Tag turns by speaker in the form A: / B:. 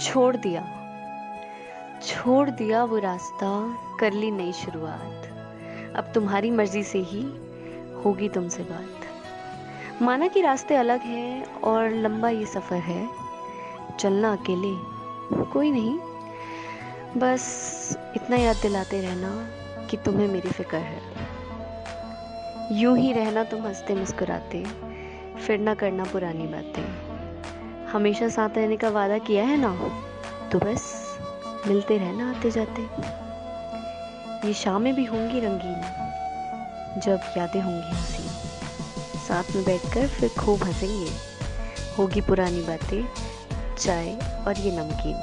A: छोड़ दिया। छोड़ दिया वो रास्ता, कर ली नई शुरुआत। अब तुम्हारी मर्ज़ी से ही होगी तुमसे बात। माना कि रास्ते अलग हैं और लंबा ये सफ़र है, चलना अकेले कोई नहीं। बस इतना याद दिलाते रहना कि तुम्हें मेरी फ़िक्र है। यूँ ही रहना तुम हँसते मुस्कुराते, फिर ना करना पुरानी बातें। हमेशा साथ रहने का वादा किया है ना? तो बस, मिलते रहना आते जाते। ये शामें भी होंगी रंगीन, जब यादें होंगी हँसी। साथ में बैठकर फिर खूब हंसेंगे। होगी पुरानी बातें, चाय और ये नमकीन।